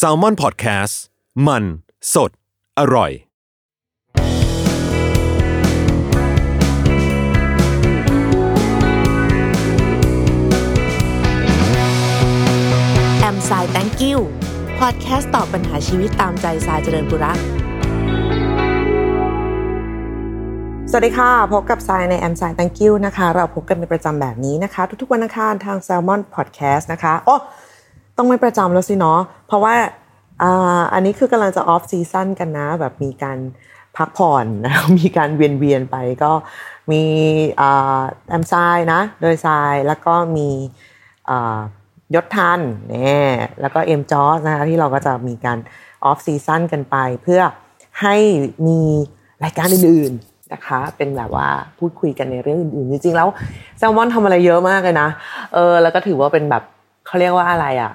s a l ม o n PODCAST มัน สด อร่อย แอมสาย thank you พอดแคสต์ตอบปัญหาชีวิตตามใจสายเจริญบุรักสวัสดีค่ะ พบกับสายในแอมสาย thank you นะคะ เราพบกันเป็นประจำแบบนี้นะคะ ทุกๆวันอังคารทาง Salmon Podcast นะคะโอ้ ต้องไม่ประจำแล้วสิเนาะเพราะว่าอ่าอันนี้คือกำลังจะออฟซีซั่นกันนะ แบบมีการพักผ่อนนะมีการเวียนเวียนไปก็มีอ่าแอมไซน์นะ โดยไซน์แล้วก็มีอ่ายศทันเนี่ยแล้วก็เอ็มจอสนะคะที่เราก็จะมีการoff season กันไป เพื่อให้มีรายการอื่นๆนะคะ เป็นแบบว่าพูดคุยกันในเรื่องอื่นๆ จริงๆ แล้วแซลมอนทำอะไรเยอะมากเลยนะเออแล้วก็ถือว่าเป็นแบบเขาเรียกว่าอะไรอะ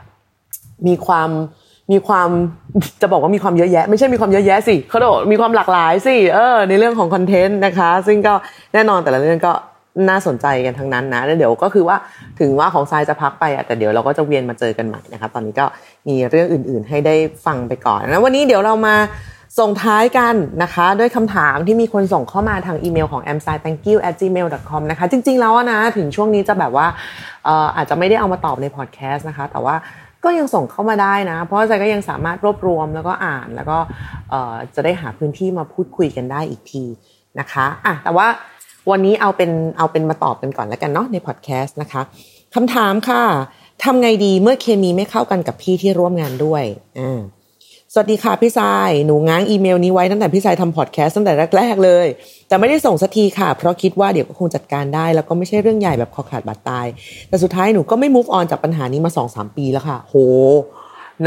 มีความมีความจะบอกว่ามีความเยอะแยะ ไม่ใช่มีความเยอะแยะสิเขาบอกมีความหลากหลายสิเออในเรื่องของ content นะคะ ซึ่งก็แน่นอนแต่ละเรื่องก็น่าสนใจกันทั้งนั้นนะแล้วเดี๋ยวก็คือว่าถึงว่าของทรายจะพักไปอะแต่เดี๋ยวเราก็จะเวียนมาเจอกันใหม่นะคะตอนนี้ก็มีเรื่องอื่น ๆ ให้ได้ฟังไปก่อนนะวันนี้เดี๋ยวเรามาส่งท้ายกันนะคะ ด้วยคำถามที่มีคนส่งเข้ามาทางอีเมลของ a m s i thank you at gmail com นะคะ จริง ๆ แล้วนะ ถึงช่วงนี้จะแบบว่าอาจจะไม่ได้เอามาตอบในพอดแคสต์นะคะ แต่ว่า ก็ยังส่งเข้ามาได้นะ เพราะใจก็ยังสามารถรวบรวมแล้วก็อ่านแล้วก็จะได้หาพื้นที่มาพูดคุยกันได้อีกทีนะคะอะแต่ว่าวันนี้เอาเป็นเอาเป็นมาตอบกันก่อนแล้วกันเนาะในพอดแคสต์นะคะคำถามค่ะทำไงดีเมื่อเคมีไม่เข้ากันกับพี่ที่ร่วมงานด้วยอ่า สวัสดีค่ะพี่ทรายหนูง้างอีเมลนี้ไว้ตั้งแต่พี่ทรายทำพอดแคสต์ตั้งแต่แรกๆเลย แต่ไม่ได้ส่งสักทีค่ะ เพราะคิดว่าเดี๋ยวก็คงจัดการได้ แล้วก็ไม่ใช่เรื่องใหญ่แบบคอขาดบาดตาย แต่สุดท้ายหนูก็ไม่ move on จากปัญหานี้มา 2-3 ปีแล้วค่ะ โห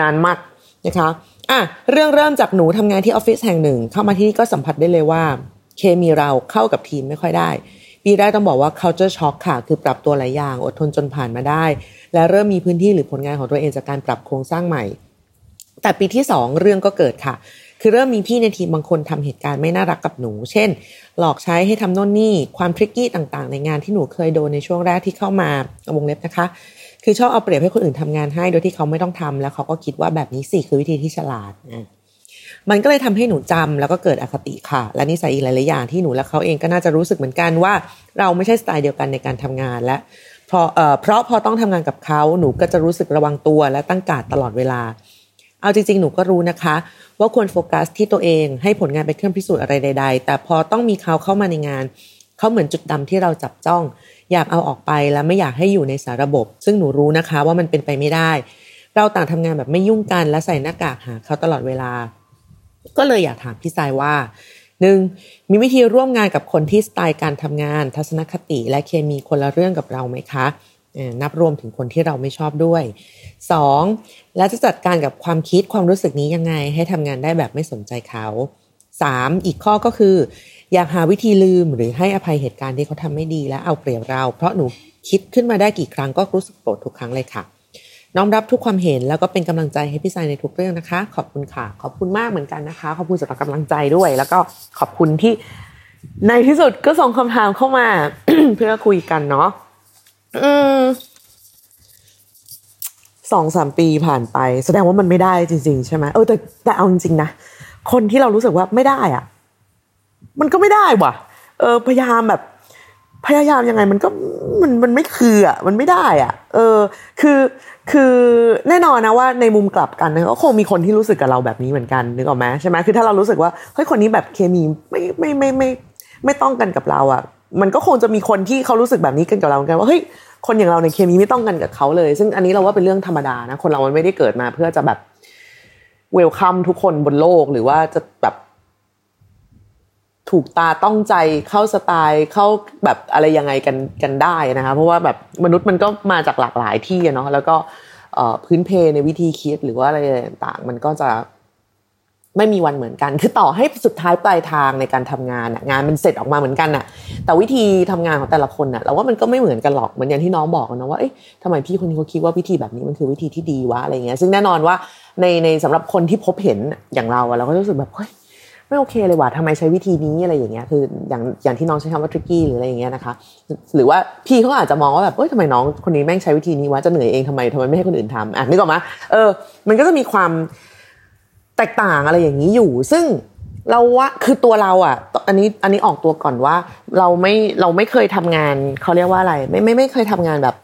นานมากนะคะอะเรื่องเริ่มจากหนูทำงานที่ออฟฟิศแห่งหนึ่ง เข้ามาที่นี่ก็สัมผัสได้เลยว่า เคมีเราเข้ากับทีมไม่ค่อยได้ ปีแรกต้องบอกว่า culture shock ค่ะ คือปรับตัวหลายอย่างอดทนจนผ่านมาได้ และเริ่มมีพื้นที่หรือผลงานของตัวเองจากการปรับโครงสร้างใหม่ แต่ปีที่สองเรื่องก็เกิดค่ะ คือเริ่มมีพี่ในทีมบางคนทำเหตุการณ์ไม่น่ารักกับหนู เช่น หลอกใช้ให้ทำโน่นนี่ ความทริกกี้ต่างๆ ในงานที่หนูเคยโดนในช่วงแรกที่เข้ามาวงเล็บนะคะ คือชอบเอาเปรียบให้คนอื่นทำงานให้ โดยที่เขาไม่ต้องทำแล้วเขาก็คิดว่าแบบนี้สิคือวิธีที่ฉลาดอะมันก็เลยทำให้หนูจำแล้วก็เกิดอคติค่ะ และนิสัยอีกหลายๆอย่างที่หนูและเขาเองก็น่าจะรู้สึกเหมือนกันว่า เราไม่ใช่สไตล์เดียวกันในการทำงานและเพอเอ่อเพราะพอต้องทำงานกับเขาหนูก็จะรู้สึกระวังตัวและตั้งการตลอดเวลา เอาจริงๆ หนูก็รู้นะคะ ว่าควรโฟกัสที่ตัวเองให้ผลงานเป็นเครื่องพิสูจน์อะไรใด ๆ แต่พอต้องมีเขาเข้ามาในงาน เขาเหมือนจุดดำที่เราจับจ้อง อยากเอาออกไปและไม่อยากให้อยู่ในสาระบบ ซึ่งหนูรู้นะคะว่ามันเป็นไปไม่ได้ เราต่างทำงานแบบไม่ยุ่งกันและใส่หน้ากากหาเขาตลอดเวลา ก็เลยอยากถามพี่สายว่าหนึ่งมีวิธีร่วมงานกับคนที่สไตล์การทำงาน ทัศนคติ และเคมีคนละเรื่องกับเราไหมคะ นับรวมถึงคนที่เราไม่ชอบด้วย 2. แล้วจะจัดการกับความคิดความรู้สึกนี้ยังไง ให้ทำงานได้แบบไม่สนใจเขา 3. อีกข้อก็คือ อยากหาวิธีลืมหรือให้อภัยเหตุการณ์ที่เขาทำไม่ดีและเอาเปรียบเรา เพราะหนูคิดขึ้นมาได้กี่ครั้งก็รู้สึกโกรธทุกครั้งเลยค่ะ น้อมรับทุกความเห็นแล้วก็เป็นกำลังใจให้พี่สายในทุกเรื่องนะคะ ขอบคุณค่ะ ขอบคุณมากเหมือนกันนะคะ ขอบคุณสำหรับกำลังใจด้วย แล้วก็ขอบคุณที่ในที่สุดก็ส่งคำถามเข้ามาเพื่อคุยกันเนาะ สองสามปีผ่านไป แสดงว่ามันไม่ได้จริง ๆ ใช่ไหมเออแต่แต่เอาจริงๆนะคนที่เรารู้สึกว่าไม่ได้อะมันก็ไม่ได้ว่ะ เออ พยายามแบบ พยายามยังไงมันก็มันมันไม่คืออะมันไม่ได้อะ เออ คือคือแน่นอนนะว่าในมุมกลับกันก็คงมีคนที่รู้สึกกับเราแบบนี้เหมือนกันนึกออกไหมใช่ไหมคือถ้าเรารู้สึกว่าเฮ้ยคนนี้แบบเคมีไม่ไม่ไม่ไม่ไม่ต้องกันกับเราอะ มันก็คงจะมีคนที่เขารู้สึกแบบนี้กันกับเราเหมือนกันว่าเฮ้ยคนอย่างเราในเคมีไม่ต้องกันกับเขาเลย ซึ่งอันนี้เราว่าเป็นเรื่องธรรมดานะคนเรามันไม่ได้เกิดมาเพื่อจะแบบเวลคัมทุกคนบนโลกหรือว่าจะแบบถูกตาต้องใจเข้าสไตล์เข้าแบบอะไรยังไงกันกันได้นะคะเพราะว่าแบบมนุษย์มันก็มาจากหลากหลายที่เนาะแล้วก็พื้นเพในวิธีคิดหรือว่าอะไรต่างๆมันก็จะ ไม่มีวันเหมือนกัน คือต่อให้สุดท้ายปลายทางในการทำงานงานมันเสร็จออกมาเหมือนกันน่ะแต่วิธีทำงานของแต่ละคนน่ะเราว่ามันก็ไม่เหมือนกันหรอก เหมือนอย่างที่น้องบอกนะว่า เอ๊ะทำไมพี่คนนี้เขาคิดว่าวิธีแบบนี้มันคือวิธีที่ดีวะอะไรเงี้ย ซึ่งแน่นอนว่าในในสำหรับคนที่พบเห็นอย่างเราอะเราก็รู้สึกแบบเฮ้ยไม่โอเคเลยว่ะทำไมใช้วิธีนี้อะไรอย่างเงี้ย คืออย่างอย่างที่น้องใช้คำว่าทริกกี้หรืออะไรอย่างเงี้ยนะคะ หรือว่าพี่เขาอาจจะมองว่าแบบเฮ้ยทำไมน้องคนนี้แม่งใช้วิธีนี้วะ จะเหนื่อยเองทำไมทำไมไม่ให้คนอื่นทำอะนึกออกไหมเออ มันก็จะมีความ แตกต่างอะไรอย่างนี้อยู่ ซึ่งเราว่าคือตัวเราอะ อันนี้อันนี้ออกตัวก่อนว่า เราไม่เราไม่เคยทำงานเขาเรียกว่าอะไร ไม่ไม่ไม่เคยทำงานแบบ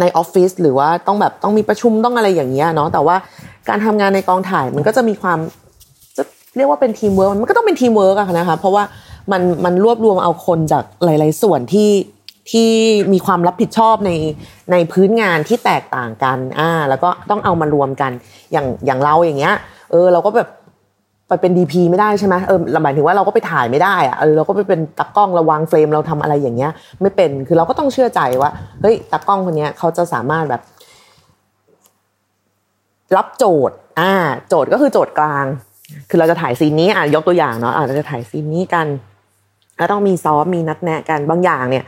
ในออฟฟิศหรือว่าต้องแบบต้องมีประชุมต้องอะไรอย่างเงี้ยเนาะแต่ว่าการทำงานในกองถ่ายมันก็จะมีความจะเรียกว่าเป็นทีมเวิร์กมันก็ต้องเป็นทีมเวิร์กอะนะคะเพราะว่ามันมันรวบรวมเอาคนจากหลาย ๆ ส่วนที่ที่มีความรับผิดชอบในในพื้นงานที่แตกต่างกันอ่าแล้วก็ต้องเอามารวมกันอย่างอย่างเราอย่างเงี้ย เออเราก็แบบไปเป็นดีพีไม่ได้ใช่ไหมเออหมายถึงว่าเราก็ไปถ่ายไม่ได้อะเออเราก็ไปเป็นตากล้องระวังเฟรมเราทำอะไรอย่างเงี้ย ไม่เป็นคือเราก็ต้องเชื่อใจว่าเฮ้ยตากล้องคนเนี้ยเขาจะสามารถแบบ รับโจทย์ อ่า โจทย์ก็คือโจทย์กลาง คือเราจะถ่ายซีนนี้อ่ายกตัวอย่างเนาะอ่าเราจะถ่ายซีนนี้กันแล้วต้องมีซ้อมมีนัดแนะกันบางอย่างเนี่ย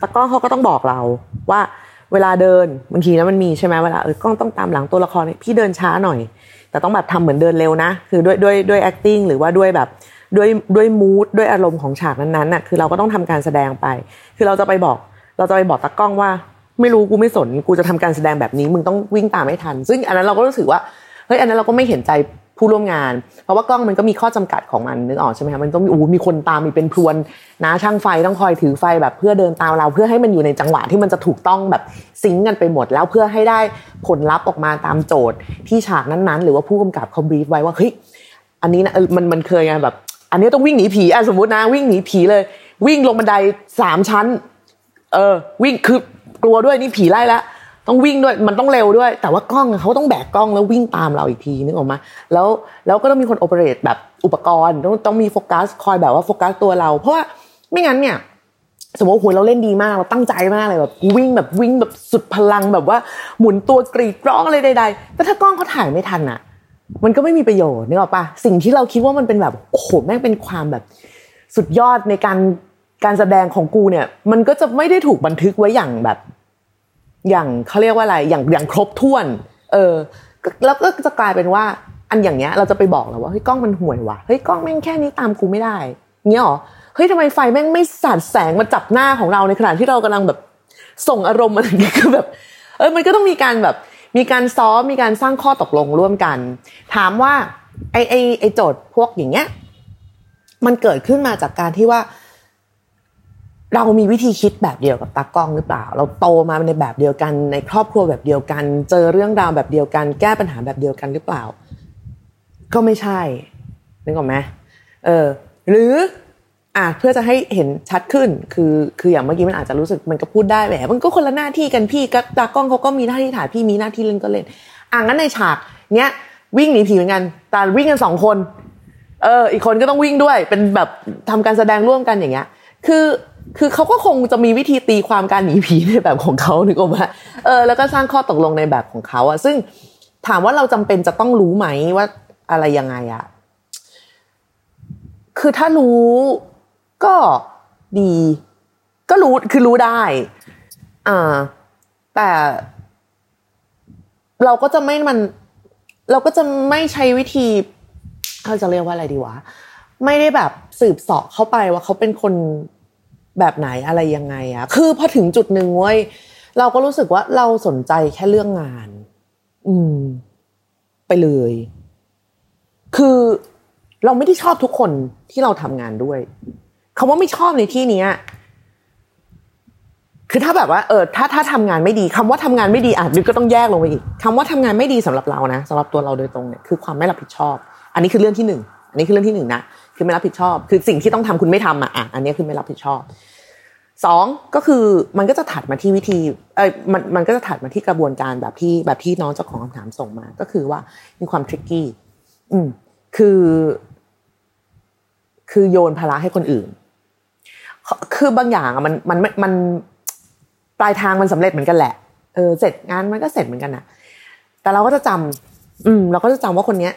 ตากล้องเขาก็ต้องบอกเราว่า เวลาเดินบางทีนะมันมีใช่ไหมเวลาเออกล้องต้องตามหลังตัวละครพี่เดินช้าหน่อย แต่ต้องแบบทำเหมือนเดินเร็วนะ คือด้วยด้วยด้วย acting หรือว่าด้วยแบบด้วยด้วย mood ด้วยอารมณ์ของฉากนั้นๆน่ะคือเราก็ต้องทำการแสดงไป คือเราจะไปบอก เราจะไปบอกตากล้องว่า ไม่รู้กูไม่สนกูจะทำการแสดงแบบนี้ มึงต้องวิ่งตามให้ทัน ซึ่งอันนั้นเราก็รู้สึกว่าเฮ้ยอันนั้นเราก็ไม่เห็นใจ ผู้ร่วมงาน เพราะว่ากล้องมันก็มีข้อจำกัดของมันนึกออกใช่ไหมคะมันต้องมีอู้มีคนตามมีเป็นพรวนนะช่างไฟต้องคอยถือไฟแบบเพื่อเดินตามเรา เพื่อให้มันอยู่ในจังหวะที่มันจะถูกต้องแบบซิงกันไปหมด แล้วเพื่อให้ได้ผลลัพธ์ออกมาตามโจทย์ที่ฉากนั้นๆ หรือว่าผู้กำกับเขาบีฟไว้ว่าเฮ้ยอันนี้นะมันมันเคยไงแบบ อันนี้ต้องวิ่งหนีผีอะสมมตินะวิ่งหนีผีเลย วิ่งลงบันไดสามชั้น เออวิ่งคือกลัวด้วยนี่ผีไล่แล้ว ต้องวิ่งด้วยมันต้องเร็วด้วย แต่ว่ากล้องเขาต้องแบกกล้องแล้ววิ่งตามเราอีกทีนึกออกมาแล้วแล้วก็ต้องมีคนโอเปเรตแบบอุปกรณ์ต้องต้องมีโฟกัสคอยแบบว่าโฟกัสตัวเรา เพราะว่าไม่งั้นเนี่ยสมมติโหเราเล่นดีมากเราตั้งใจมากเลยแบบวิ่งแบบวิ่งแบบสุดพลังแบบว่าหมุนตัวกรีดร้องอะไรใด ๆ แต่ถ้ากล้องเขาถ่ายไม่ทันอะมันก็ไม่มีประโยชน์นึกออกปะสิ่งที่เราคิดว่ามันเป็นแบบโอ้โหแม่งเป็นความแบบสุดยอดในการการแสดงของกูเนี่ย มันก็จะไม่ได้ถูกบันทึกไว้อย่างแบบ อย่างเขาเรียกว่าอะไรอย่างอย่างครบถ้วน เออ แล้วก็จะกลายเป็นว่าอันอย่างเงี้ยเราจะไปบอกแล้วว่าเฮ้ยกล้องมันห่วยว่ะเฮ้ยกล้องแม่งแค่นี้ตามกูไม่ได้เงี้ยหรอเฮ้ยทำไมไฟแม่งไม่สาดแสงมาจับหน้าของเราในขณะที่เรากำลังแบบส่งอารมณ์อะไรอย่างเงี้ยคือแบบเออมันก็ต้องมีการแบบมีการซ้อมมีการสร้างข้อตกลงร่วมกัน ถามว่าไอไอไอโจทย์พวกอย่างเงี้ยมันเกิดขึ้นมาจากการที่ว่า เรามีวิธีคิดแบบเดียวกับตากล้องหรือเปล่า เราโตมาในแบบเดียวกัน ในครอบครัวแบบเดียวกัน เจอเรื่องราวแบบเดียวกัน แก้ปัญหาแบบเดียวกันหรือเปล่า ก็ไม่ใช่นึกออกไหมเออ หรืออะเพื่อจะให้เห็นชัดขึ้น คือคืออย่างเมื่อกี้มันอาจจะรู้สึกมันก็พูดได้แหละมันก็คนละหน้าที่กันพี่ก็ตากล้องเขาก็มีหน้าที่ถ่ายพี่มีหน้าที่เล่นก็เล่นอะงั้นในฉากเนี้ยวิ่งหนีผีเหมือนกันแต่วิ่งกันสองคน เออ อีกคนก็ต้องวิ่งด้วย เป็นแบบทำการแสดงร่วมกันอย่างเงี้ย คือคือเขาก็คงจะมีวิธีตีความการหนีผีในแบบของเขานึกออกมาเออแล้วก็สร้างข้อตกลงในแบบของเขาอะซึ่งถามว่าเราจำเป็นจะต้องรู้ไหมว่าอะไรยังไงอะคือถ้ารู้ก็ดี ก็รู้คือรู้ได้ อ่า แต่ เราก็จะไม่มัน เราก็จะไม่ใช้วิธีเขาจะเรียกว่าอะไรดีวะ ไม่ได้แบบสืบสาะเข้าไปว่าเขาเป็นคนแบบไหนอะไรยังไงอะคือพอถึงจุดหนึ่งเว้ยเราก็รู้สึกว่าเราสนใจแค่เรื่องงาน อืม ไปเลย คือเราไม่ได้ชอบทุกคนที่เราทำงานด้วยคาว่าไม่ชอบในที่นี้คือถ้าแบบว่าเออถ้าถ้าทำงานไม่ดีคำว่าทำงานไม่ดีอาจนึกก็ต้องแยกลงไปอีกคำว่าทำงานไม่ดีสำหรับเรานะสำหรับตัวเราโดยตรงเนี่ยคือความไม่รับผิดชอบ อันนี้คือเรื่องที่หนึ่งอันนี้คือเรื่องที่หนึ่งนะ คือไม่รับผิดชอบ คือสิ่งที่ต้องทำคุณไม่ทำอะอะอันนี้คือไม่รับผิดชอบสองก็คือมันก็จะถัดมาที่วิธีเอ้ยมันมันก็จะถัดมาที่กระบวนการแบบที่แบบที่น้องเจ้าของคำถามส่งมา ก็คือว่ามีความทริกกี้อืมคือ คือโยนภาระให้คนอื่น คือบางอย่างอะมันมันมันปลายทางมันสำเร็จเหมือนกันแหละเออเสร็จงานมันก็เสร็จเหมือนกันนะแต่เราก็จะจำอืม เราก็จะจำว่าคนเนี้ย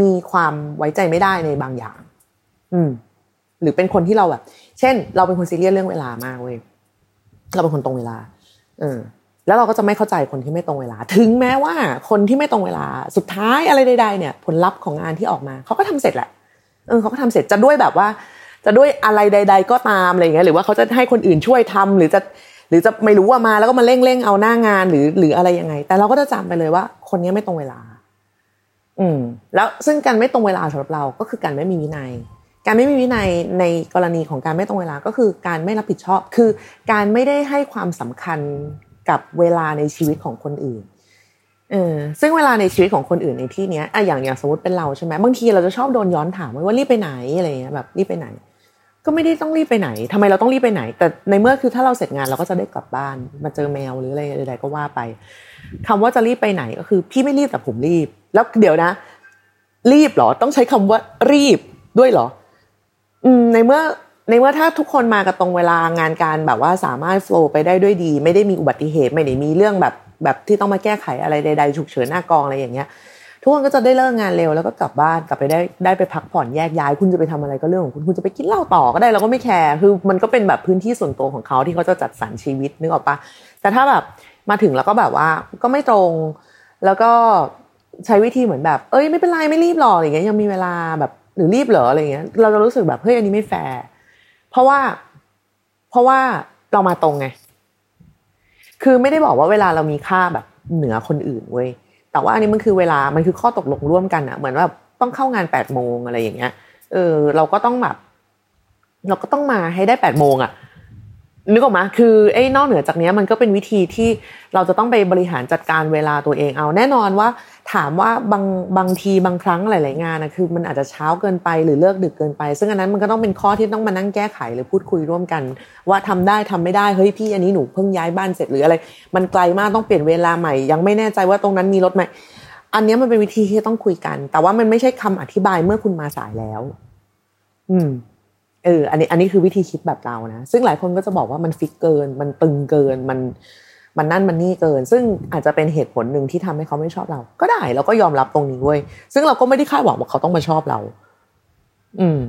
มีความไว้ใจไม่ได้ในบางอย่าง อืม หรือเป็นคนที่เราแบบ เช่น เราเป็นคนซีเรียสเรื่องเวลามากเว้ยเราเป็นคนตรงเวลา เออ แล้วเราก็จะไม่เข้าใจคนที่ไม่ตรงเวลา ถึงแม้ว่าคนที่ไม่ตรงเวลา สุดท้ายอะไรใดๆเนี่ย ผลลัพธ์ของงานที่ออกมาเขาก็ทำเสร็จแหละ เออเขาก็ทำเสร็จจะด้วยแบบว่า จะด้วยอะไรใด ๆ ก็ตามอะไรเงี้ย หรือว่าเขาจะให้คนอื่นช่วยทำหรือจะ หรือจะไม่รู้ว่ามาแล้วก็มาเร่งเร่งเอาหน้างานหรือหรืออะไรยังไง แต่เราก็จะจำไปเลยว่า คนนี้ไม่ตรงเวลา อืมแล้วซึ่งการไม่ตรงเวลาสำหรับเราก็คือการไม่มีวินัย การไม่มีวินัยในกรณีของการไม่ตรงเวลาก็คือการไม่รับผิดชอบ คือการไม่ได้ให้ความสำคัญกับเวลาในชีวิตของคนอื่นเออซึ่งเวลาในชีวิตของคนอื่นในที่เนี้ยอะอย่างอย่างสมมติเป็นเราใช่ไหมบางทีเราจะชอบโดนย้อนถามว่ารีบไปไหนอะไรเงี้ยแบบรีบไปไหน ก็ไม่ได้ต้องรีบไปไหนทำไมเราต้องรีบไปไหน แต่ในเมื่อคือถ้าเราเสร็จงานเราก็จะได้กลับบ้าน มาเจอแมวหรืออะไรใดๆก็ว่าไปคำว่าจะรีบไปไหนก็คือ พี่ไม่รีบแต่ผมรีบ แล้วเดี๋ยวนะ รีบเหรอ ต้องใช้คำว่ารีบด้วยเหรอ อืม ในเมื่อในเมื่อถ้าทุกคนมากับตรงเวลางานการแบบว่าสามารถโฟล์ไปได้ด้วยดี ไม่ได้มีอุบัติเหตุไม่ได้มีเรื่องแบบแบบที่ต้องมาแก้ไขอะไรใดๆฉุกเฉินหน้ากองอะไรอย่างเงี้ยทุกคนก็จะได้เลิกงานเร็วแล้วก็กลับบ้านกลับไปได้ได้ไปพักผ่อนแยกย้าย คุณจะไปทำอะไรก็เรื่องของคุณคุณจะไปกินเหล้าต่อก็ได้เราก็ไม่แคร์คือมันก็เป็นแบบพื้นที่ส่วนตัวของเขาที่เขาจะจัดสรรชีวิตนึกออกปะแต่ถ้าแบบมาถึงแล้วก็แบบว่าก็ไม่ตรงแล้วก็ ใช้วิธีเหมือนแบบ เอ้ยไม่เป็นไรไม่รีบหรอกอะไรเงี้ยยังมีเวลาแบบหรือรีบเหรออะไรเงี้ยเราจะรู้สึกแบบเฮ้ยอันนี้ไม่แฟร์เพราะว่า เพราะว่าเรามาตรงไงคือไม่ได้บอกว่าเวลาเรามีค่าแบบเหนือคนอื่นเว้ยแต่ว่าอันนี้มันคือเวลามันคือข้อตกลงร่วมกันอะเหมือนว่าต้องเข้างานแปดโมงอะไรอย่างเงี้ยเออเราก็ต้องแบบเราก็ต้องมาให้ได้แปดโมงอะ นึกออกมาคือไอ้นอกเหนือจากนี้มันก็เป็นวิธีที่เราจะต้องไปบริหารจัดการเวลาตัวเองเอา แน่นอนว่าถามว่าบางบางทีบางครั้งหลาย ๆ งานนะคือมันอาจจะเช้าเกินไปหรือเลิกดึกเกินไป ซึ่งอันนั้นมันก็ต้องเป็นข้อที่ต้องมานั่งแก้ไขหรือพูดคุยร่วมกัน ว่าทำได้ทำไม่ได้เฮ้ยพี่อันนี้หนูเพิ่งย้ายบ้านเสร็จหรืออะไร มันไกลมากต้องเปลี่ยนเวลาใหม่ ยังไม่แน่ใจว่าตรงนั้นมีรถไหมอันนี้มันเป็นวิธีที่ต้องคุยกัน แต่ว่ามันไม่ใช่คำอธิบายเมื่อคุณมาสายแล้ว อืม เอออันนี้อันนี้คือวิธีคิดแบบเรานะ ซึ่งหลายคนก็จะบอกว่ามันฟิกเกิน มันตึงเกินมันมันนั่นมันนี่เกิน ซึ่งอาจจะเป็นเหตุผลหนึ่งที่ทำให้เขาไม่ชอบเรา ก็ได้เราก็ยอมรับตรงนี้เว้ยซึ่งเราก็ไม่ได้คาดหวังว่าเขาต้องมาชอบเรา อืม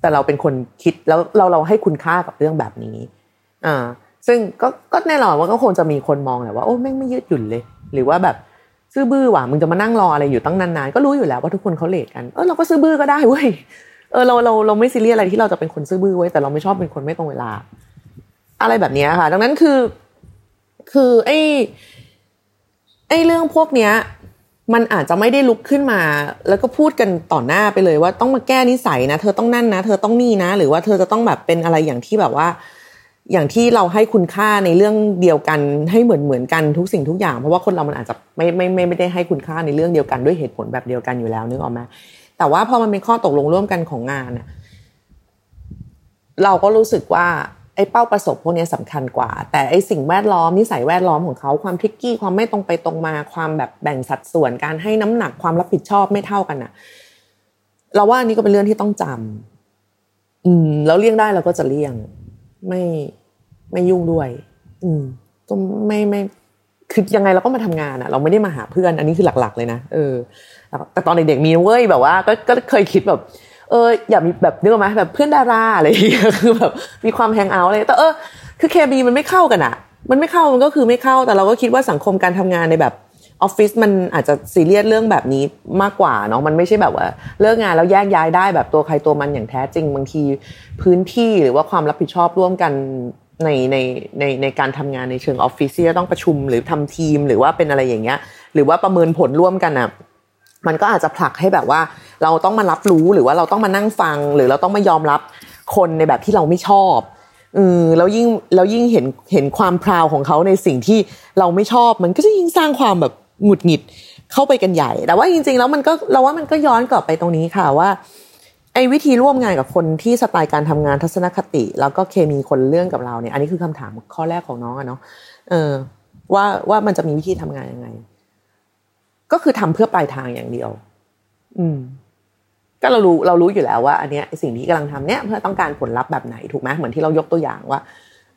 แต่เราเป็นคนคิดแล้วเราเราให้คุณค่ากับเรื่องแบบนี้ อ่า ซึ่งก็ก็แน่นอนว่าก็คงจะมีคนมองแหละว่าโอ้แม่งไม่ยืดหยุ่นเลย หรือว่าแบบซื่อบื้อว่ะมึงจะมานั่งรออะไรอยู่ตั้งนานๆก็รู้อยู่แล้วว่าทุกคนเขาเลทกันเออเราก็ซื่อบื้อก็ได้เว้ย เออเราเราเราไม่ซีเรียสอะไรที่เราจะเป็นคนซื่อบื้อไว้แต่เราไม่ชอบเป็นคนไม่ตรงเวลา อะไรแบบนี้ค่ะ ดังนั้นคือ คือ ไอ้ไอ้เรื่องพวกเนี้ย มันอาจจะไม่ได้ลุกขึ้นมา แล้วก็พูดกันต่อหน้าไปเลยว่าต้องมาแก้นิสัยนะเธอต้องนั่นนะเธอต้องนี่นะ หรือว่าเธอจะต้องแบบเป็นอะไรอย่างที่แบบว่า อย่างที่เราให้คุณค่าในเรื่องเดียวกันให้เหมือนเหมือนกันทุกสิ่งทุกอย่าง เพราะว่าคนเรามันอาจจะไม่ไม่ไม่ไม่ได้ให้คุณค่าในเรื่องเดียวกันด้วยเหตุผลแบบเดียวกันอยู่แล้วนึกออกไหม แต่ว่าพอมันเป็นข้อตกลงร่วมกันของงานเราก็รู้สึกว่าไอ้เป้าประสบพวกนี้สำคัญกว่า แต่ไอ้สิ่งแวดล้อมนิสัยแวดล้อมของเขาความทิกกี้ความไม่ตรงไปตรงมาความแบบแบ่งสัดส่วนการให้น้ำหนักความรับผิดชอบไม่เท่ากันอะเราว่าอันนี้ก็เป็นเรื่องที่ต้องจำอืม แล้วเลี่ยงได้เราก็จะเลี่ยง ไม่ไม่ยุ่งด้วย อืม ก็ไม่ไม่คือยังไงเราก็มาทำงานอะเราไม่ได้มาหาเพื่อน อันนี้คือหลัก ๆ เลยนะเออ แต่ตอนเด็กๆมีเว้ยแบบว่าก็ก็เคยคิดแบบ เอออยากมีแบบนึกออกไหมแบบเพื่อนดาราอะไรอย่างเงี้ยคือแบบมีความแฮงเอาท์อะไรแต่เออคือเคมีมันไม่เข้ากันอะมันไม่เข้ามันก็คือไม่เข้า แต่เราก็คิดว่าสังคมการทำงานในแบบออฟฟิศมันอาจจะซีเรียสเรื่องแบบนี้มากกว่าเนาะมันไม่ใช่แบบว่าเลิกงานแล้วแยกย้ายได้แบบตัวใครตัวมันอย่างแท้จริงบางทีพื้นที่หรือว่าความรับผิดชอบร่วมกันในในในในการทำงานในเชิงออฟฟิศที่จะต้องประชุมหรือทำทีมหรือว่าเป็นอะไรอย่างเงี้ย หรือว่าประเมินผลร่วมกันอะ มันก็อาจจะผลักให้แบบว่า เราต้องมารับรู้หรือว่าเราต้องมานั่งฟัง หรือเราต้องมายอมรับคนในแบบที่เราไม่ชอบเออแล้วยิ่งแล้วยิ่งเห็นเห็นความพราวของเขาในสิ่งที่เราไม่ชอบ มันก็จะยิ่งสร้างความแบบหงุดหงิดเข้าไปกันใหญ่ แต่ว่าจริง ๆ แล้วมันก็เราว่ามันก็ย้อนกลับไปตรงนี้ค่ะว่าไอ้วิธีร่วมงานกับคนที่สไตล์การทำงานทัศนคติ แล้วก็เคมีคนเรื่องกับเราเนี่ย อันนี้คือคำถามข้อแรกของน้องอะเนาะเออว่าว่ามันจะมีวิธีทำงานยังไง ก็คือทำเพื่อปลายทางอย่างเดียว อืม ก็เรารู้เรารู้อยู่แล้วว่า อันเนี้ยสิ่งที่กำลังทำเนี้ยเพื่อต้องการผลลัพธ์แบบไหนถูกไหมเหมือนที่เรายกตัวอย่างว่า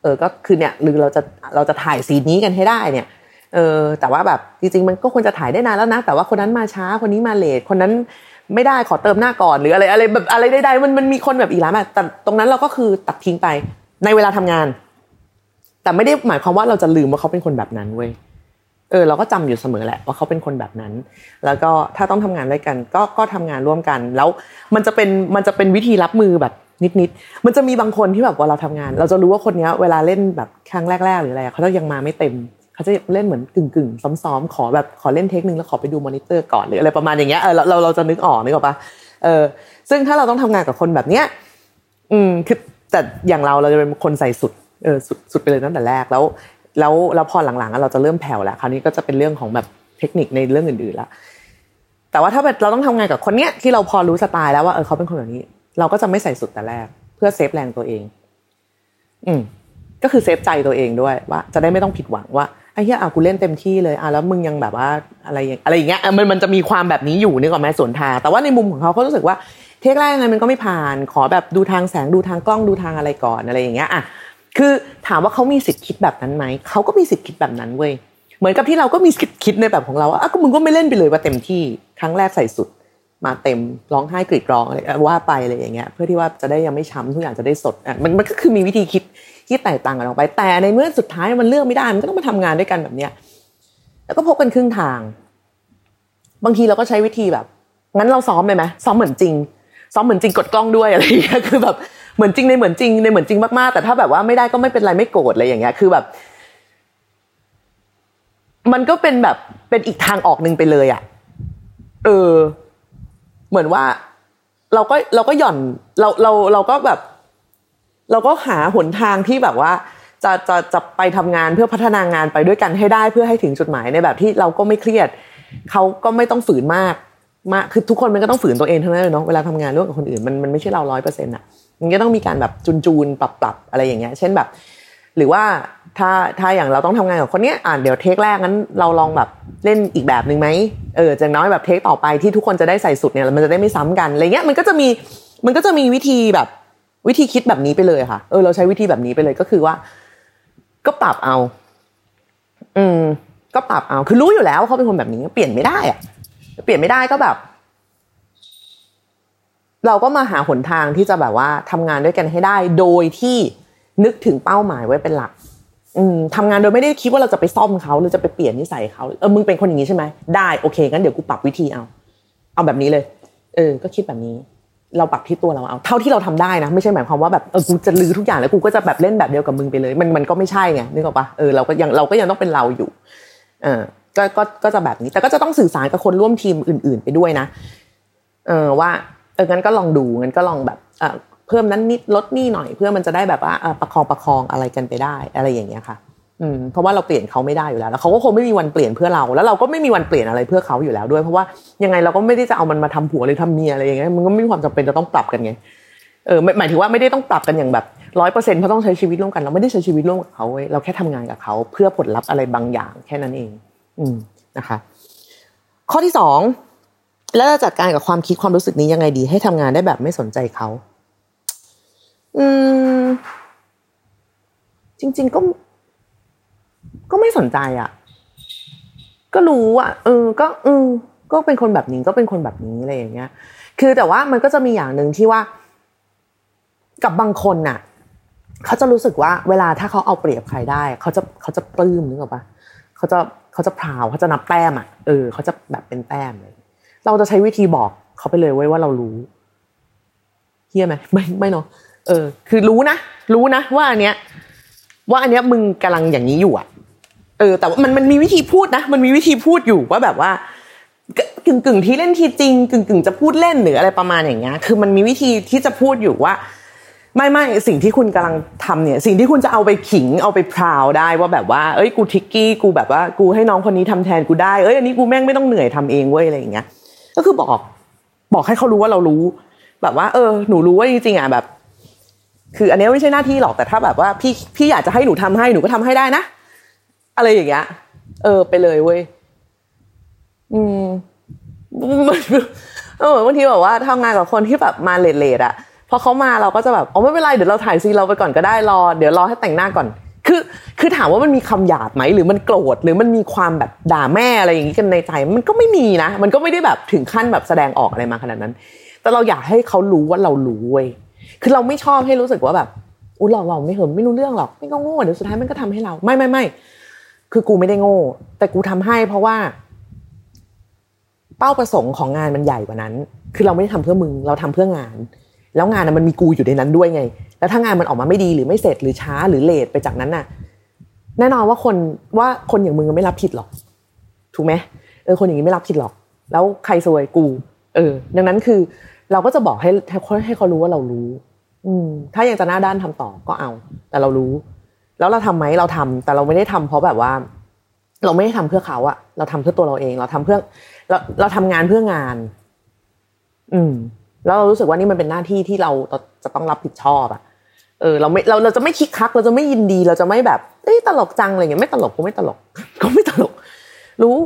เออ ก็คือเนี่ยหรือเราจะเราจะถ่ายซีนนี้กันให้ได้เนี่ย เออ แต่ว่าแบบจริง ๆ มันก็ควรจะถ่ายได้นานแล้วนะ แต่ว่าคนนั้นมาช้าคนนี้มาเลทคนนั้นไม่ได้ขอเติมหน้าก่อนหรืออะไรอะไรแบบอะไรใดๆมันมันมีคนแบบอีกแล้วแต่ตรงนั้นเราก็คือตัดทิ้งไปในเวลาทำงาน แต่ไม่ได้หมายความว่าเราจะลืมว่าเขาเป็นคนแบบนั้นเว้ย เออเราก็จำอยู่เสมอแหละว่าเขาเป็นคนแบบนั้น แล้วก็ถ้าต้องทำงานด้วยกัน ก็ก็ทำงานร่วมกัน แล้วมันจะเป็นมันจะเป็นวิธีรับมือแบบนิดๆมันจะมีบางคนที่แบบว่าเราทำงาน เราจะรู้ว่าคนนี้เวลาเล่นแบบครั้งแรก ๆ หรืออะไรเขาจะยังมาไม่เต็มเขาจะเล่นเหมือนกึ่งๆซ้อมๆขอแบบขอเล่นเทคนึงแล้วขอไปดูมอนิเตอร์ก่อนหรืออะไรประมาณอย่างเงี้ยเออเราเราจะนึกออกนึกออกปะเออซึ่งถ้าเราต้องทำงานกับคนแบบเนี้ยอืมคือแต่อย่างเราเราจะเป็นคนใส่สุดเออสุดสุดไปเลยตั้งแต่แรกแล้ว แล้วแล้วพอหลังๆเราจะเริ่มแผ่วแล้วคราวนี้ก็จะเป็นเรื่องของแบบเทคนิคในเรื่องอื่นๆละแต่ว่าถ้าเราต้องทำงานกับคนเนี้ยที่เราพอรู้สไตล์แล้วว่าเออเขาเป็นคนแบบนี้ เราก็จะไม่ใส่สุดแต่แรก เพื่อ save แรงตัวเอง อืมก็คือ save ใจตัวเองด้วยว่าจะได้ไม่ต้องผิดหวังว่าไอ้เหี้ยอะกูเล่นเต็มที่เลยอะแล้วมึงยังแบบว่าอะไรอย่างอะไรอย่างเงี้ยมันมันจะมีความแบบนี้อยู่นึกออกไหมส่วนทางแต่ว่าในมุมของเขาเขารู้สึกว่าเทคแรกยังไงมันก็ไม่ผ่าน ขอแบบดูทางแสงดูทางกล้องดูทางอะไรก่อนอะไรอย่างเงี้ยอะ คือถามว่าเขามีสิทธิ์คิดแบบนั้นไหมเขาก็มีสิทธิ์คิดแบบนั้นเว้ยเหมือนกับที่เราก็มีสิทธิ์คิดในแบบของเราอะก็มึงก็ไม่เล่นไปเลยว่าเต็มที่ครั้งแรกใส่สุด มาเต็มร้องไห้กรีดร้องอะไรว่าไปอะไรอย่างเงี้ยเพื่อที่ว่าจะได้ยังไม่ช้ำทุกอย่างจะได้สดอะมันมันก็คือมีวิธีคิดที่แตกต่างกันออกไป แต่ในเมื่อสุดท้ายมันเลือกไม่ได้มันก็ต้องมาทำงานด้วยกันแบบเนี้ยแล้วก็พบกันครึ่งทาง บางทีเราก็ใช้วิธีแบบงั้นเราซ้อมเลยไหมซ้อมเหมือนจริงซ้อมเหมือนจริงกดกล้องด้วยอะไรอย่างเงี้ยคือแบบ เหมือนจริงในเหมือนจริงในเหมือนจริงมากๆ แต่ถ้าแบบว่าไม่ได้ก็ไม่เป็นไรไม่โกรธอะไรอย่างเงี้ย คือแบบ มันก็เป็นแบบเป็นอีกทางออกหนึ่งไปเลยอะ เออ เหมือนว่า เราก็เราก็หย่อน เราเราเราก็แบบ เราก็หาหนทางที่แบบว่า จะจะจะไปทำงานเพื่อพัฒนางานไปด้วยกันให้ได้เพื่อให้ถึงจุดหมายในแบบที่เราก็ไม่เครียดเขาก็ไม่ต้องฝืนมากมากคือทุกคนมันก็ต้องฝืนตัวเองทั้งนั้นเลยเนาะเวลาทำงานร่วมกับคนอื่นมันมันไม่ใช่เราร้อยเปอร์เซ็นต์อะ มันก็ต้องมีการแบบจูนจูนปรับปรับอะไรอย่างเงี้ย เช่นแบบ หรือว่าถ้าถ้าอย่างเราต้องทำงานกับคนเนี้ยอ่านเดี๋ยวเทคแรกงั้นเราลองแบบเล่นอีกแบบหนึ่งไหมเออจากน้อยแบบเทคต่อไปที่ทุกคนจะได้ใส่สุดเนี่ยมันจะได้ไม่ซ้ำกันอะไรเงี้ยมันก็จะมีมันก็จะมีวิธีแบบวิธีคิดแบบนี้ไปเลยค่ะเออเราใช้วิธีแบบนี้ไปเลยก็คือว่า ก็ปรับเอา อืม ก็ปรับเอาคือรู้อยู่แล้วเขาเป็นคนแบบนี้เปลี่ยนไม่ได้อะเปลี่ยนไม่ได้ก็แบบ เราก็มาหาหนทางที่จะแบบว่าทำงานด้วยกันให้ได้ โดยที่นึกถึงเป้าหมายไว้เป็นหลักทำงานโดยไม่ได้คิดว่าเราจะไปซ่อมเขาหรือจะไปเปลี่ยนนิสัยเขาเออมึงเป็นคนอย่างนี้ใช่ไหมได้โอเคงั้นเดี๋ยวกูปรับวิธีเอา เอาแบบนี้เลย เออ ก็คิดแบบนี้ เราปรับที่ตัวเราเอา เท่าที่เราทำได้นะไม่ใช่หมายความว่าแบบเออกูจะลือทุกอย่างแล้วกูก็จะแบบเล่นแบบเดียวกับมึงไปเลย มันมันก็ไม่ใช่ไงนึกออกปะเออเราก็ยังเราก็ยังต้องเป็นเราอยู่เออก็ก็ก็จะแบบนี้ แต่ก็จะต้องสื่อสารกับคนร่วมทีมอื่น ๆ ไปด้วยนะเออว่า เอองั้นก็ลองดูงั้นก็ลองแบบเออเพิ่มนั้นนิดลดนี่หน่อยเพื่อมันจะได้แบบว่าประคองประคองอะไรกันไปได้ อะไรอย่างเงี้ยค่ะ อืมเพราะว่าเราเปลี่ยนเขาไม่ได้อยู่แล้วแล้วเขาก็คงไม่มีวันเปลี่ยนเพื่อเรา แล้วเราก็ไม่มีวันเปลี่ยนอะไรเพื่อเขาอยู่แล้วด้วย เพราะว่ายังไงเราก็ไม่ได้จะเอามันมาทำผัวหรือทำเมียอะไรอย่างเงี้ยมันก็ไม่มีความจำเป็นจะต้องปรับกันไงเออหมายถึงว่าไม่ได้ต้องปรับกันอย่างแบบร้อยเปอร์เซ็นต์เพราะต้องใช้ชีวิตร่วมกันเราไม่ได้ใช้ชีวิตร่วมกับเขาเว้ยเราแค่ทำงานกับเขาเพื่อผลลัพธ์อะไรบางอย่างแค่นั้นเอง อืมนะคะ ข้อที่สอง แล้วจะจัดการกับความคิดความรู้สึกนี้ยังไงดี ให้ทำงานได้แบบไม่สนใจเขา อืม จริง ๆ ก็ ก็ไม่สนใจอะ ก็รู้อะเออ ก็เออก็เป็นคนแบบนี้ก็เป็นคนแบบนี้อะไรอย่างเงี้ย คือแต่ว่ามันก็จะมีอย่างหนึ่งที่ว่า กับบางคนน่ะ เขาจะรู้สึกว่า เวลาถ้าเขาเอาเปรียบใครได้ เขาจะเขาจะปลื้มนึกออกปะเขาจะเขาจะพราวเขาจะนับแต้มอะเออเขาจะแบบเป็นแต้มเลย เราจะใช้วิธีบอกเขาไปเลยไว้ว่าเรารู้เฮียไหมไม่ไม่เนาะเออ คือรู้นะรู้นะว่าอันเนี้ย ว่าอันเนี้ยมึงกำลังอย่างนี้อยู่อะ เออ แต่ว่ามันมันมีวิธีพูดนะ มันมีวิธีพูดอยู่ว่าแบบว่ากึ่งกึ่งที่เล่นทีจริงกึ่งกึ่งจะพูดเล่นหรืออะไรประมาณอย่างเงี้ย คือมันมีวิธีที่จะพูดอยู่ว่า ไม่ไม่สิ่งที่คุณกำลังทำเนี่ย สิ่งที่คุณจะเอาไปขิงเอาไปพราวได้ว่าแบบว่า เอ้ยกูทิกกี้กูแบบว่า กูให้น้องคนนี้ทำแทนกูได้เอ้ยอันนี้กูแม่งไม่ต้องเหนื่อยทำเองเว้ยอะไรอย่างเงี้ย ก็คือบอก บอกให้เขารู้ว่าเรารู้ แบบว่า เออ หนูรู้ว่าจริงๆอะแบบ คืออันนี้ไม่ใช่หน้าที่หรอกแต่ถ้าแบบว่า พี่พี่อยากจะให้หนูทำให้หนูก็ทำให้ได้นะอะไรอย่างเงี้ยเออ ไปเลยเว้ยอืมเออบางทีแบบว่าทำงานกับคนที่แบบมาเลดๆอะพอเขามาเราก็จะแบบอ๋อไม่เป็นไรเดี๋ยวเราถ่ายซีเราไปก่อนก็ได้รอ เดี๋ยวรอให้แต่งหน้าก่อน คือคือถามว่ามันมีคำหยาบไหมหรือมันโกรธหรือมันมีความแบบด่าแม่อะไรอย่างนี้กันในใจ มันก็ไม่มีนะ มันก็ไม่ได้แบบถึงขั้นแบบแสดงออกอะไรมาขนาดนั้น แต่เราอยากให้เขารู้ว่าเรารู้เว้ยคือเราไม่ชอบให้รู้สึกว่าแบบอุ้ยเราเราไม่เหิมไม่รู้เรื่องหรอกไม่ก็โง่เดี๋ยวสุดท้ายมันก็ทำให้เราไม่ไม่ไม่คือกูไม่ได้โง่ แต่กูทำให้เพราะว่า เป้าประสงค์ของงานมันใหญ่กว่านั้น คือเราไม่ได้ทำเพื่อมึงเราทำเพื่องาน แล้วงานมันมีกูอยู่ในนั้นด้วยไง แล้วถ้างานมันออกมาไม่ดีหรือไม่เสร็จหรือช้าหรือเลทไปจากนั้นน่ะ แน่นอนว่าคนว่าคนอย่างมึงไม่รับผิดหรอกถูกไหมเออคนอย่างนี้ไม่รับผิดหรอก แล้วใครซวยกู เออ ดังนั้นคือ เราก็จะบอกให้ให้เขารู้ว่าเรารู้ อืม ถ้ายังจะหน้าด้านทำต่อก็เอา แต่เรารู้ แล้วเราทำไหมเราทำแต่เราไม่ได้ทำเพราะแบบว่า เราไม่ได้ทำเพื่อเขาอะเราทำเพื่อตัวเราเอง เราทำเพื่อเราเราทำงานเพื่องาน อืม แล้วเรารู้สึกว่านี่มันเป็นหน้าที่ที่เราจะต้องรับผิดชอบอะ เออเราไม่เราเราจะไม่คิกคัก เราจะไม่ยินดี เราจะไม่แบบเอ้ยตลกจังอะไรเงี้ยไม่ตลกก็ไม่ตลก ก็ไม่ตลก รู้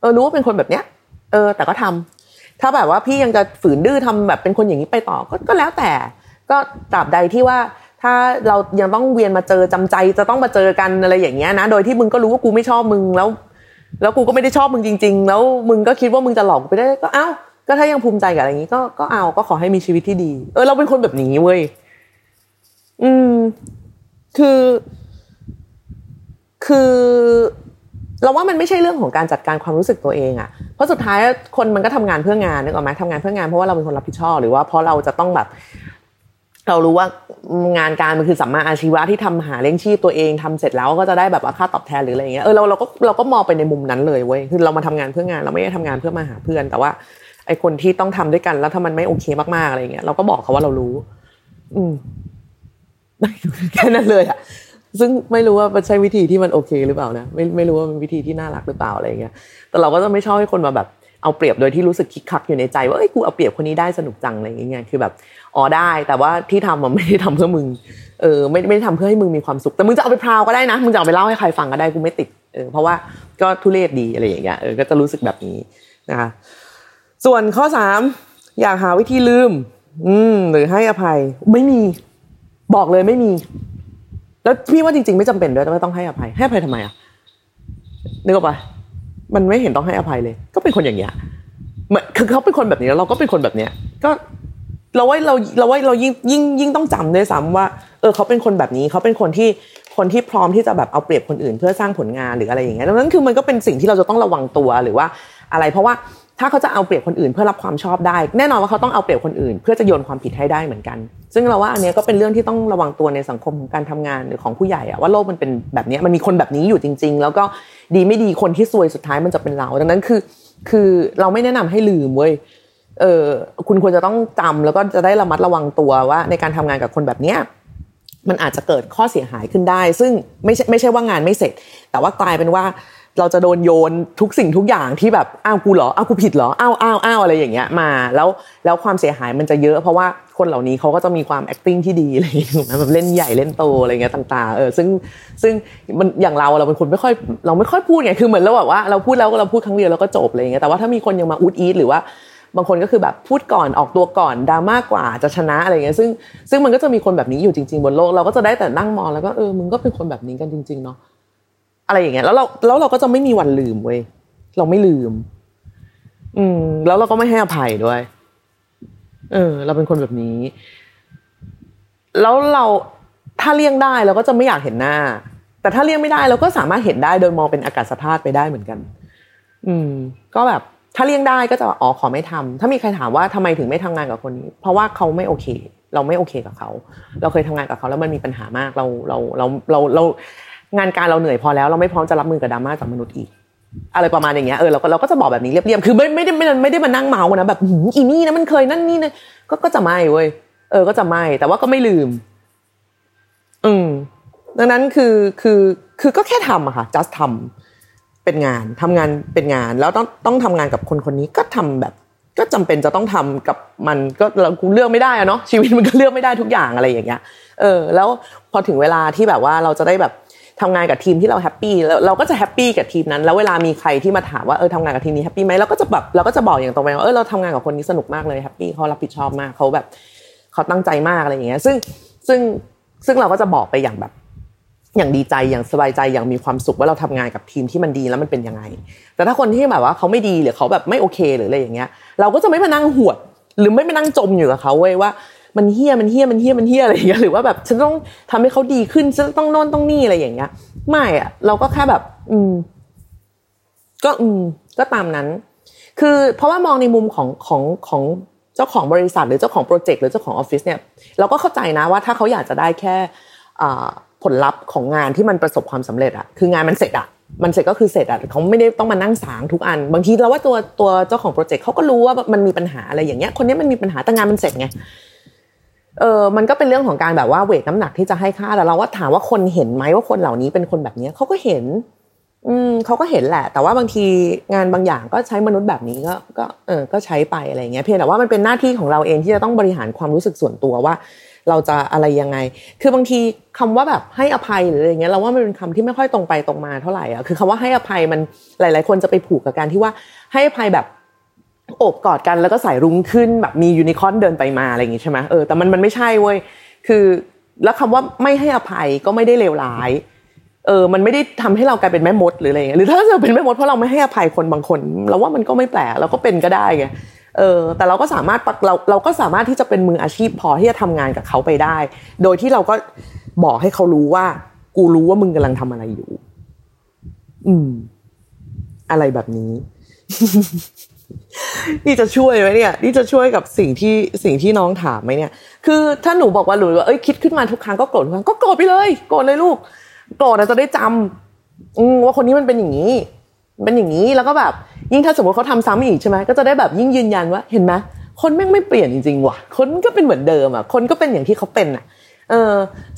เออรู้ว่าเป็นคนแบบเนี้ย เออ แต่ก็ทำถ้าแบบว่าพี่ยังจะฝืนดื้อทำแบบเป็นคนอย่างนี้ไปต่อก็ก็แล้วแต่ ก็ตราบใดที่ว่าถ้าเรายังต้องเวียนมาเจอจำใจจะต้องมาเจอกันอะไรอย่างเงี้ยนะ โดยที่มึงก็รู้ว่ากูไม่ชอบมึงแล้ว แล้วกูก็ไม่ได้ชอบมึงจริง ๆ แล้วมึงก็คิดว่ามึงจะหลอกไปได้ก็เอ้าก็ถ้ายังภูมิใจกับอะไรอย่างนี้ก็ก็เอาก็ขอให้มีชีวิตที่ดี เออเราเป็นคนแบบนี้เว้ย อืม คือ คือ เราว่ามันไม่ใช่เรื่องของการจัดการความรู้สึกตัวเองอะเพราะสุดท้ายคนมันก็ทำงานเพื่องานนึกออกไหมทำงานเพื่องานเพราะว่าเราเป็นคนรับผิดชอบหรือว่าเพราะเราจะต้องแบบเรารู้ว่างานการมันคือสัมมาอาชีวะที่ทำหาเลี้ยงชีพตัวเองทำเสร็จแล้วก็จะได้แบบค่าตอบแทนหรืออะไรเงี้ยเออเราเราก็เราก็มองไปในมุมนั้นเลยเว้ยคือเรามาทำงานเพื่องานเราไม่ได้ทำงานเพื่อมาหาเพื่อน แต่ว่าไอคนที่ต้องทำด้วยกันแล้วถ้ามันไม่โอเคมากๆอะไรเงี้ยเราก็บอกเขาว่าเรารู้ อืม แค่นั้นเลยอะซึ่งไม่รู้ว่ามันใช่วิธีที่มันโอเคหรือเปล่านะไม่ไม่รู้ว่าเป็นวิธีที่น่ารักหรือเปล่าอะไรเงี้ยแต่เราก็จะไม่ชอบให้คนมาแบบเอาเปรียบโดยที่รู้สึกคิกคักอยู่ในใจ ว่าเอ้ยกูเอาเปรียบคนนี้ได้สนุกจังอะไรอย่างเงี้ยคือแบบอ๋อได้ แต่ว่าที่ทำมันไม่ได้ทำเพื่อมึงเออไม่ไม่ได้ทำเพื่อให้มึงมีความสุขแต่มึงจะเอาไปพราวก็ได้นะมึงจะเอาไปเล่าให้ใครฟังก็ได้กูไม่ติดเออเพราะว่าก็ทุเรศดีอะไรอย่างเงี้ยเออก็จะรู้สึกแบบนี้นะคะส่วนข้อสามอยากหาวิธีลืม อืมหรือให้อภัยไม่มี บอกเลยไม่มี แล้วพี่ว่าจริง ๆ ไม่จำเป็นด้วยว่าต้องให้อภัย ให้อภัยทำไมอะนึกออกปะมันไม่เห็นต้องให้อภัยเลย ก็เป็นคนอย่างเงี้ยเหมือนคือเขาเป็นคนแบบนี้แล้วเราก็เป็นคนแบบเนี้ย ก็เราว่าเราเราว่าเรายิ่งยิ่งยิ่งต้องจำด้วยซ้ำว่า เออเขาเป็นคนแบบนี้เขาเป็นคนที่คนที่พร้อมที่จะแบบเอาเปรียบคนอื่น เพื่อสร้างผลงานหรืออะไรอย่างเงี้ยดังนั้นคือมันก็เป็นสิ่งที่เราจะต้องระวังตัวหรือว่าอะไร เพราะว่า ถ้าเขาจะเอาเปรียบคนอื่นเพื่อรับความชอบได้ แน่นอนว่าเขาต้องเอาเปรียบคนอื่น เพื่อจะโยนความผิดให้ได้เหมือนกัน ซึ่งเราว่าอันนี้ก็เป็นเรื่องที่ต้องระวังตัวในสังคมของการทำงานหรือของผู้ใหญ่อะว่าโลกมันเป็นแบบนี้มันมีคนแบบนี้อยู่จริง ๆ แล้วก็ดีไม่ดีคนที่ซวยสุดท้ายมันจะเป็นเราดังนั้นคือ คือเราไม่แนะนำให้ลืมเว้ยเออคุณควรจะต้องจำแล้วก็จะได้ระมัดระวังตัวว่าในการทำงานกับคนแบบเนี้ยมันอาจจะเกิดข้อเสียหายขึ้นได้ ซึ่งไม่ใช่ไม่ใช่ว่างานไม่เสร็จ แต่ว่ากลายเป็นว่า เราจะโดนโยนทุกสิ่งทุกอย่างที่แบบอ้าวกูเหรออ้าวกูผิดเหรออ้าวอ้าวอ้าวอะไรอย่างเงี้ยมา แล้วแล้วความเสียหายมันจะเยอะเพราะว่าคนเหล่านี้เขาก็จะมีความ acting ที่ดีอะไรอย่างเงี้ยแบบเล่นใหญ่เล่นโตอะไรเงี้ยต่างๆเออซึ่งซึ่งมันอย่างเราเราเป็นคนไม่ค่อยเราไม่ค่อยพูดไงคือเหมือนเราแบบว่าเราพูดแล้วเราพูดครั้งเดียวแล้วก็จบอะไรเงี้ยแต่ว่าถ้ามีคนยังมาอุดอีทหรือว่าบางคนก็คือแบบพูดก่อนออกตัวก่อนดราม่ากว่าจะชนะอะไรเงี้ยซึ่งซึ่งมันก็จะมีคนแบบนี้อยู่จริง ๆ บนโลกเราก็จะได้แต่นั่งมองแล้วก็เออมึงก็เป็นคนแบบนี้กันจริงๆเนาะ อะไรอย่างเงี้ยแล้วเราแล้วเราก็จะไม่มีวันลืมเว้ยเราไม่ลืม อืม แล้วเราก็ไม่ให้อภัยด้วย เออ เราเป็นคนแบบนี้ แล้วเราถ้าเลี่ยงได้เราก็จะไม่อยากเห็นหน้า แต่ถ้าเลี่ยงไม่ได้เราก็สามารถเห็นได้โดยมองเป็นอากาศธาตุไปได้เหมือนกัน อืม ก็แบบ ถ้าเลี่ยงได้ก็จะอ๋อขอไม่ทำถ้ามีใครถามว่าทำไมถึงไม่ทำงานกับคนนี้ เพราะว่าเขาไม่โอเค เราไม่โอเคกับเขา เราเคยทำงานกับเขา แล้วมันมีปัญหามากเราเราเราเราเรา งานการเราเหนื่อยพอแล้วเราไม่พร้อมจะรับมือกับดราม่าจากมนุษย์อีก อะไรประมาณอย่างเงี้ยเออเราก็เราก็จะบอกแบบนี้เรียบๆคือไม่ไม่ได้ไม่ได้มานั่งเมาส์นะแบบอีนี่นะมันเคยนั่นนี่นะก็ก็จะไม่เว้ยเออก็จะไม่แต่ว่าก็ไม่ลืม อืมดังนั้นคือคือคือก็แค่ทำอะค่ะ just ทำเป็นงานทำงานเป็นงาน แล้วต้องต้องทำงานกับคนคนนี้ก็ทำแบบ ก็จำเป็นจะต้องทำกับมันก็เราเลือกไม่ได้อะเนาะชีวิตมันก็เลือกไม่ได้ทุกอย่างอะไรอย่างเงี้ย เออ แล้วพอถึงเวลาที่แบบว่าเราจะได้แบบ ทำงานกับทีมที่เรา happy แล้วเราก็จะ happy กับทีมนั้น แล้วเวลามีใครที่มาถามว่าเออทำงานกับทีมนี้ happy ไหมเราก็จะแบบเราก็จะบอกอย่างตรงไปว่าเออเราทำงานกับคนนี้สนุกมากเลย happy เขารับผิดชอบมากเขาแบบเขาตั้งใจมากอะไรอย่างเงี้ย ซึ่งซึ่งซึ่งเราก็จะบอกไปอย่างแบบ อย่างดีใจอย่างสบายใจอย่างมีความสุขว่าเราทำงานกับทีมที่มันดีแล้วมันเป็นยังไง แต่ถ้าคนที่แบบว่าเขาไม่ดีหรือเขาแบบไม่โอเคหรืออะไรอย่างเงี้ย เราก็จะไม่มานั่งหวด หรือไม่มานั่งจมอยู่กับเขาเว้ยว่า มันเฮี้ยมันเฮี้ยมันเฮี้ยมันเฮี้ยอะไรอย่างเงี้ยหรือว่าแบบฉันต้องทำให้เขาดีขึ้นฉันต้องโน่นต้องนี่อะไรอย่างเงี้ย ไม่อะเราก็แค่แบบ อืม ก็อืม ก็ตามนั้น คือเพราะว่ามองในมุมของของของเจ้าของบริษัท หรือเจ้าของโปรเจกต์หรือเจ้าของออฟฟิศเนี่ย เราก็เข้าใจนะว่าถ้าเขาอยากจะได้แค่ผลลัพธ์ของงานที่มันประสบความสำเร็จอะคืองานมันเสร็จอะมันเสร็จก็คือเสร็จอะเขาไม่ได้ต้องมานั่งสางทุกอัน บางทีเราว่าตัวตัวเจ้าของโปรเจกต์เขาก็รู้ว่ามันมีปัญหาอะไรอย่างเงี้ยคนนี้มันมีปัญหาแต่งานมันเสร็จไง เออมันก็เป็นเรื่องของการแบบว่าเวทน้ำหนักที่จะให้ค่าแต่เราว่าถามว่าคนเห็นไหมว่าคนเหล่านี้เป็นคนแบบนี้เขาก็เห็น อืมเขาก็เห็นแหละ แต่ว่าบางทีงานบางอย่างก็ใช้มนุษย์แบบนี้ก็ก็เออก็ใช้ไปอะไรเงี้ยเพียงแต่ว่ามันเป็นหน้าที่ของเราเองที่จะต้องบริหารความรู้สึกส่วนตัวว่า เราจะอะไรยังไง คือบางทีคำว่าแบบให้อภัยหรืออะไรเงี้ยเราว่ามันเป็นคำที่ไม่ค่อยตรงไปตรงมาเท่าไหร่อะคือคำว่าให้อภัยมันหลาย ๆ คนจะไปผูกกับการที่ว่าให้อภัยแบบ โอบกอดกันแล้วก็ใส่รุ้งขึ้นแบบมียูนิคอนเดินไปมาอะไรอย่างงี้ใช่ไหมเออแต่มันมันไม่ใช่เว้ยคือแล้วคำว่าไม่ให้อภัยก็ไม่ได้เลวร้ายเออมันไม่ได้ทำให้เรากลายเป็นแม่มดหรืออะไรเงี้ยหรือถ้าเราเป็นแม่มดเพราะเราไม่ให้อภัยคนบางคนเราว่ามันก็ไม่แปลกเราก็เป็นก็ได้ไงเออแต่เราก็สามารถเราเราก็สามารถที่จะเป็นมืออาชีพพอที่จะทำงานกับเขาไปได้ โดยที่เราก็บอกให้เขารู้ว่า กูรู้ว่ามึงกำลังทำอะไรอยู่ อืม อะไรแบบนี้ นี่จะช่วยไหมเนี่ย นี่จะช่วยกับสิ่งที่สิ่งที่น้องถามไหมเนี่ย คือถ้าหนูบอกว่าหนูว่าเอ้ยคิดขึ้นมาทุกครั้งก็โกรธทุกครั้งก็โกรธไปเลยโกรธเลยลูกโกรธจะได้จำอืว่าคนนี้มันเป็นอย่างนี้ เป็นอย่างนี้แล้วก็แบบ ยิ่งถ้าสมมติเขาทำซ้ำอีกใช่ไหมก็จะได้แบบยิ่งยืนยันว่าเห็นไหมคนแม่งไม่เปลี่ยนจริงๆว่ะ คนก็เป็นเหมือนเดิมอะ คนก็เป็นอย่างที่เขาเป็นอะ เออ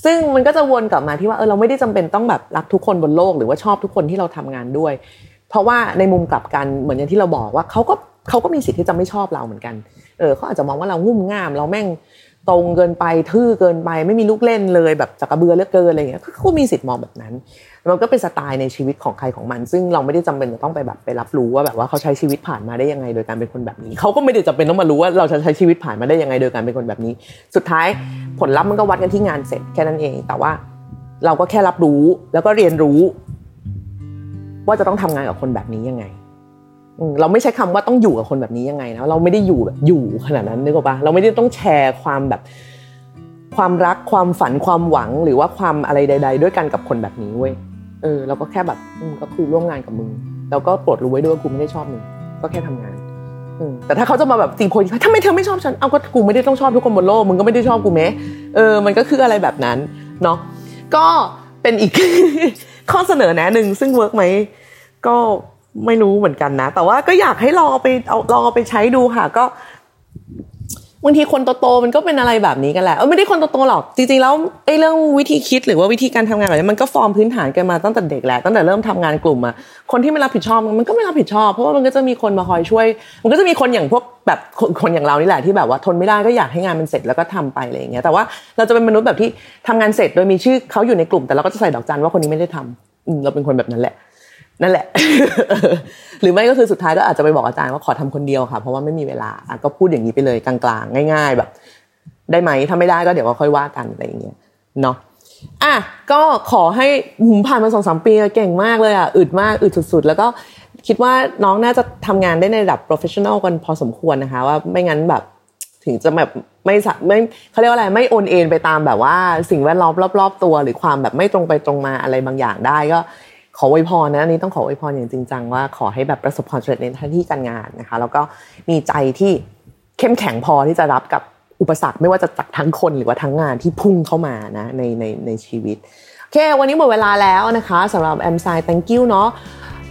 ซึ่งมันก็จะวนกลับมาที่ว่าเออเราไม่ได้จำเป็นต้องแบบรักทุกคนบนโลกหรือว่าชอบทุกคนที่เราทำงานด้วย เพราะว่าในมุมกลับกันเหมือนอย่างที่เราบอกว่าเขาก็เขาก็มีสิทธิ์ที่จะไม่ชอบเราเหมือนกันเออเขาอาจจะมองว่าเรางุ่มง่าม เราแม่งตรงเกินไปทื่อเกินไปไม่มีลูกเล่นเลยแบบจักระเบือเลือกเกินอะไรเงี้ยเขามีสิทธิ์มองแบบนั้นมันก็เป็นสไตล์ในชีวิตของใครของมัน ซึ่งเราไม่ได้จำเป็นจะต้องไปแบบไปรับรู้ว่าแบบว่าเขาใช้ชีวิตผ่านมาได้ยังไง โดยการเป็นคนแบบนี้เขาก็ไม่ได้จำเป็นต้องมารู้ว่าเราจะใช้ชีวิตผ่านมาได้ยังไง โดยการเป็นคนแบบนี้ สุดท้ายผลลัพธ์มันก็วัดกันที่งานเสร็จแค่นั้นเอง แต่ว่าเราก็แค่รับรู้แล้วก็เรียนรู้ ว่าจะต้องทำงานกับคนแบบนี้ยังไงเราไม่ใช่คำว่าต้องอยู่กับคนแบบนี้ยังไงนะเราไม่ได้อยู่แบบอยู่ขนาดนั้นนึกออกปะเราไม่ได้ต้องแชร์ความแบบ ความรักความฝันความหวังหรือว่าความอะไรใด ๆ ด้วยกันกับคนแบบนี้เว้ยเออเราก็แค่แบบก็คือร่วมงานกับมึงแล้วก็โปรดรู้ไว้ด้วยว่ากูไม่ได้ชอบมึงก็แค่ทำงานแต่ถ้าเขาจะมาแบบตีโพยทำไมเธอไม่ชอบฉันเอาก็กูไม่ได้ต้องชอบทุกคนบนโลกมึงก็ไม่ได้ชอบกูไหมเออมันก็คืออะไรแบบนั้นเนาะก็เป็นอีกข้อเสนอแนะหนึ่งซึ่ง work ไหม ก็ไม่รู้เหมือนกันนะ แต่ว่าก็อยากให้ลองเอาไปเอาลองเอาไปใช้ดูค่ะ ก็บางทีคนโตๆมันก็เป็นอะไรแบบนี้กันแหละเออไม่ได้คนโตๆหรอกจริงๆแล้วไอ้เรื่องวิธีคิดหรือว่าวิธีการทำงานแบบนี้มันก็ฟอร์มพื้นฐานกันมาตั้งแต่เด็กแหละตั้งแต่เริ่มทำงานกลุ่มอะคนที่ไม่รับผิดชอบมันก็ไม่รับผิดชอบ เพราะว่ามันก็จะมีคนมาคอยช่วย มันก็จะมีคนอย่างพวกแบบคนอย่างเรานี่แหละที่แบบว่าทนไม่ได้ก็อยากให้งานมันเสร็จแล้วก็ทำไปอะไรอย่างเงี้ยแต่ว่าเราจะเป็นมนุษย์แบบที่ทำงานเสร็จโดยมีชื่อเขาอยู่ในกลุ่ม แต่เราก็จะใส่ดอกจันว่าคนนี้ไม่ได้ทำเราเป็นคนแบบนั้นแหละ นั่นแหละ หรือไม่ก็คือสุดท้ายก็อาจจะไปบอกอาจารย์ว่าขอทำคนเดียวค่ะ เพราะว่าไม่มีเวลาก็พูดอย่างนี้ไปเลยกลางๆ ง่าย ๆ แบบ ได้ไหมถ้าไม่ได้ก็เดี๋ยวก็ค่อยว่ากันอะไรอย่างเงี้ยเนาะอะก็ขอให้หุมผ่านมาสองสามปีเก่งมากเลยอะอึดมากอึดสุดๆ แล้วก็คิดว่าน้องน่าจะทำงานได้ในระดับ professional กันพอสมควรนะคะ ว่าไม่งั้นแบบถึงจะแบบไม่สไม่เขาเรียกว่าอะไรไม่โอนเอ็นไปตามแบบว่าสิ่งแวดล้อมรอบๆตัว หรือความแบบไม่ตรงไปตรงมาอะไรบางอย่างได้ก็ ขออวยพรนะนี้ต้องขออวยพรอย่างจริงจังว่าขอให้แบบประสบความสำเร็จในหน้าที่การงานนะคะ แล้วก็มีใจที่เข้มแข็งพอที่จะรับกับอุปสรรคไม่ว่าจะจากทั้งคนหรือว่าทั้งงานที่พุ่งเข้ามานะในในในชีวิตโอเค วันนี้หมดเวลาแล้วนะคะสำหรับแอมไซ thank you เนาะ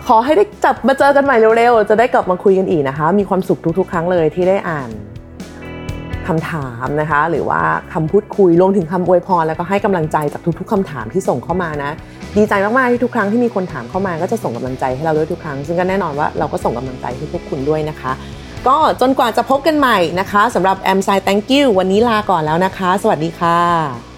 ขอให้ได้จับมาเจอกันใหม่เร็วๆ จะได้กลับมาคุยกันอีกนะคะ มีความสุขทุกๆ ครั้งเลยที่ได้อ่าน คำถามนะคะ หรือว่าคำพูดคุยรวมถึงคำอวยพร แล้วก็ให้กำลังใจจากทุกๆคำถามที่ส่งเข้ามานะดีใจมากๆที่ทุกครั้งที่มีคนถามเข้ามาก็จะส่งกำลังใจให้เราด้วยทุกครั้ง ซึ่งก็แน่นอนว่าเราก็ส่งกำลังใจให้พวกคุณด้วยนะคะ ก็จนกว่าจะพบกันใหม่นะคะสำหรับแอมไซ thank you วันนี้ลาก่อนแล้วนะคะ สวัสดีค่ะ